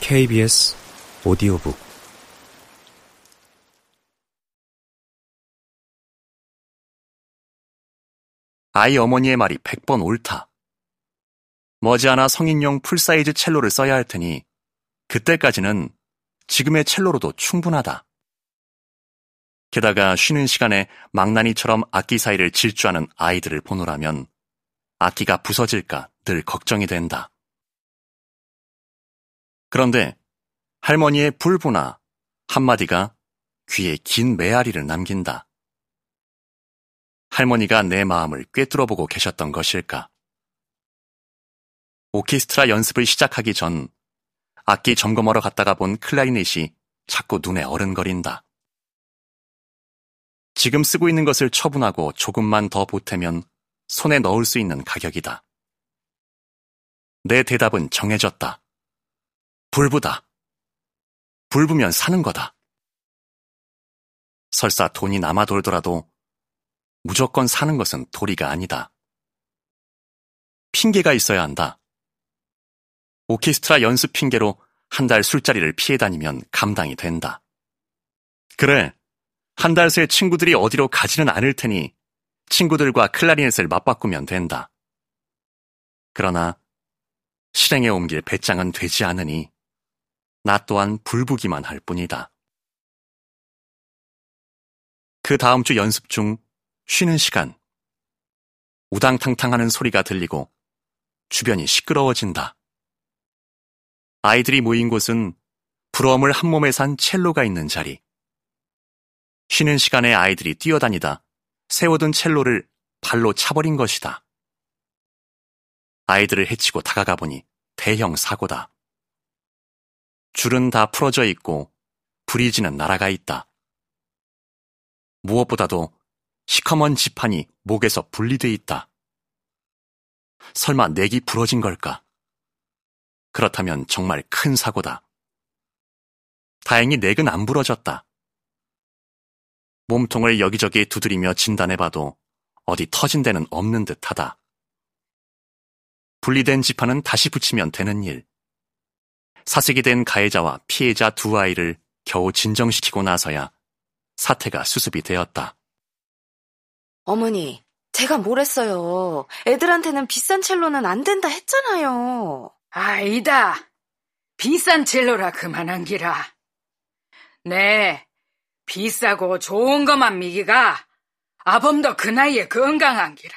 KBS 오디오북 아이 어머니의 말이 100번 옳다. 머지않아 성인용 full size 첼로를 써야 할 테니 그때까지는 지금의 첼로로도 충분하다. 게다가 쉬는 시간에 망나니처럼 악기 사이를 질주하는 아이들을 보노라면 악기가 부서질까 늘 걱정이 된다. 그런데 할머니의 불보나 한마디가 귀에 긴 메아리를 남긴다. 할머니가 내 마음을 꿰뚫어보고 계셨던 것일까? 오케스트라 연습을 시작하기 전 악기 점검하러 갔다가 본 클라리넷이 자꾸 눈에 어른거린다. 지금 쓰고 있는 것을 처분하고 조금만 더 보태면 손에 넣을 수 있는 가격이다. 내 대답은 정해졌다. 불부다. 불부면 사는 거다. 설사 돈이 남아 돌더라도 무조건 사는 것은 도리가 아니다. 핑계가 있어야 한다. 오케스트라 연습 핑계로 한 달 술자리를 피해 다니면 감당이 된다. 그래, 한 달 새 친구들이 어디로 가지는 않을 테니 친구들과 클라리넷을 맞바꾸면 된다. 그러나 실행에 옮길 배짱은 되지 않으니 나 또한 불부기만 할 뿐이다. 그 다음 주 연습 중 쉬는 시간 우당탕탕하는 소리가 들리고 주변이 시끄러워진다. 아이들이 모인 곳은 부러움을 한 몸에 산 첼로가 있는 자리. 쉬는 시간에 아이들이 뛰어다니다 세워둔 첼로를 발로 차버린 것이다. 아이들을 해치고 다가가 보니 대형 사고다. 줄은 다 풀어져 있고 브리지는 날아가 있다. 무엇보다도 시커먼 지판이 목에서 분리돼 있다. 설마 넥이 부러진 걸까? 그렇다면 정말 큰 사고다. 다행히 넥은 안 부러졌다. 몸통을 여기저기 두드리며 진단해봐도 어디 터진 데는 없는 듯하다. 분리된 지판은 다시 붙이면 되는 일. 사색이 된 가해자와 피해자 두 아이를 겨우 진정시키고 나서야 사태가 수습이 되었다. 어머니, 제가 뭘 했어요. 애들한테는 비싼 첼로는 안 된다 했잖아요. 아이다. 비싼 첼로라 그만한 기라. 네, 비싸고 좋은 것만 미기가 아범도 그 나이에 건강한 기라.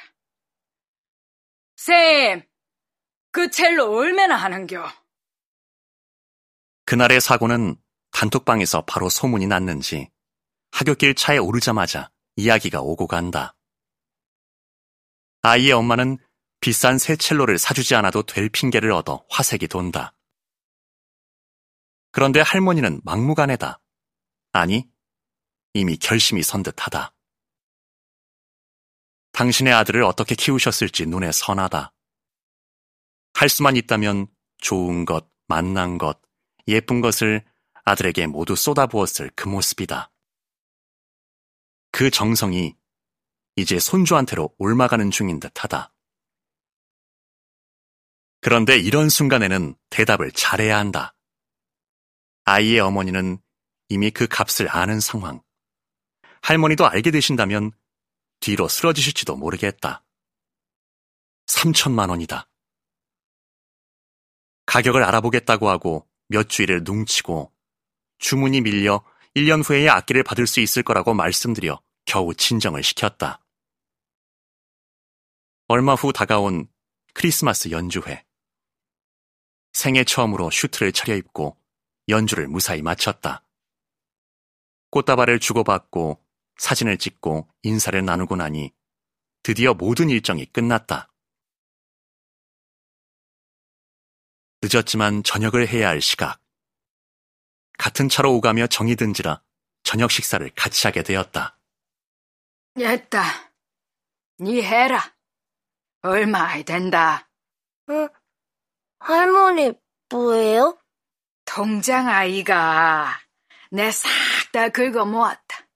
쌤, 그 첼로 얼마나 하는겨? 그날의 사고는 단톡방에서 바로 소문이 났는지 하굣길 차에 오르자마자 이야기가 오고 간다. 아이의 엄마는 비싼 새 첼로를 사주지 않아도 될 핑계를 얻어 화색이 돈다. 그런데 할머니는 막무가내다. 아니, 이미 결심이 선 듯하다. 당신의 아들을 어떻게 키우셨을지 눈에 선하다. 할 수만 있다면 좋은 것, 만난 것, 예쁜 것을 아들에게 모두 쏟아부었을 그 모습이다. 그 정성이 이제 손주한테로 옮아가는 중인 듯하다. 그런데 이런 순간에는 대답을 잘해야 한다. 아이의 어머니는 이미 그 값을 아는 상황. 할머니도 알게 되신다면 뒤로 쓰러지실지도 모르겠다. 3천만 원이다. 가격을 알아보겠다고 하고 몇 주일을 뭉치고 주문이 밀려 1년 후에야 악기를 받을 수 있을 거라고 말씀드려 겨우 진정을 시켰다. 얼마 후 다가온 크리스마스 연주회. 생애 처음으로 슈트를 차려입고 연주를 무사히 마쳤다. 꽃다발을 주고받고 사진을 찍고 인사를 나누고 나니 드디어 모든 일정이 끝났다. 늦었지만 저녁을 해야 할 시각. 같은 차로 오가며 정이 든지라 저녁 식사를 같이 하게 되었다. 됐다. 니 해라. 얼마 안 된다. 응? 할머니, 뭐예요? 통장 아이가 내 싹 다 긁어 모았다.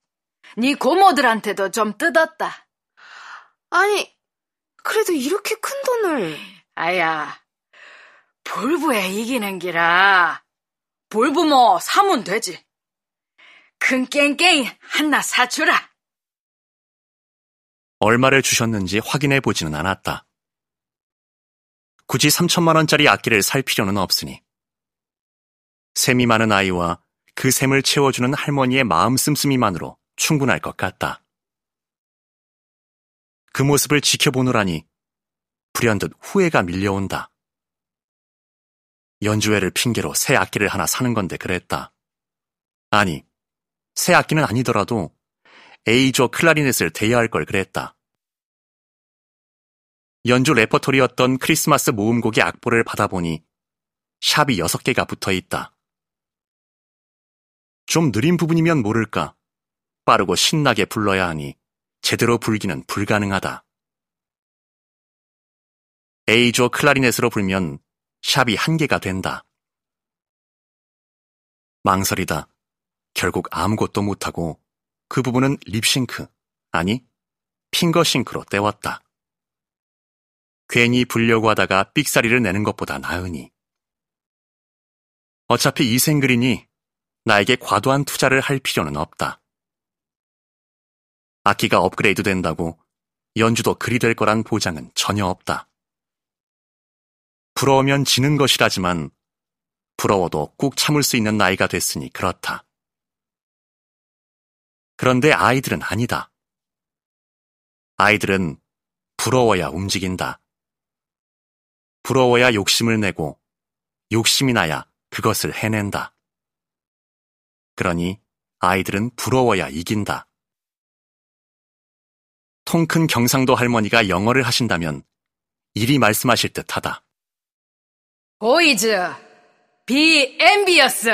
네 고모들한테도 좀 뜯었다. 아니, 그래도 이렇게 큰 돈을. 아야, 볼부에 이기는 기라. 볼부 뭐 사면 되지. 큰 깽깽이 하나 사주라. 얼마를 주셨는지 확인해 보지는 않았다. 굳이 3천만 원짜리 악기를 살 필요는 없으니. 샘이 많은 아이와 그 샘을 채워주는 할머니의 마음 씀씀이만으로 충분할 것 같다. 그 모습을 지켜보느라니 불현듯 후회가 밀려온다. 연주회를 핑계로 새 악기를 하나 사는 건데 그랬다. 아니, 새 악기는 아니더라도 A조 클라리넷을 대여할 걸 그랬다. 연주 레퍼토리였던 크리스마스 모음곡의 악보를 받아보니 샵이 6개가 붙어 있다. 좀 느린 부분이면 모를까. 빠르고 신나게 불러야 하니 제대로 불기는 불가능하다. A조 클라리넷으로 불면 샵이 한 개가 된다. 망설이다. 결국 아무것도 못하고 그 부분은 립싱크, 아니, 핑거싱크로 때웠다. 괜히 불려고 하다가 삑사리를 내는 것보다 나으니. 어차피 이 생글이니 나에게 과도한 투자를 할 필요는 없다. 악기가 업그레이드 된다고 연주도 그리 될 거란 보장은 전혀 없다. 부러우면 지는 것이라지만 부러워도 꾹 참을 수 있는 나이가 됐으니 그렇다. 그런데 아이들은 아니다. 아이들은 부러워야 움직인다. 부러워야 욕심을 내고 욕심이 나야 그것을 해낸다. 그러니 아이들은 부러워야 이긴다. 통큰 경상도 할머니가 영어를 하신다면 이리 말씀하실 듯 하다. 보이즈, envious.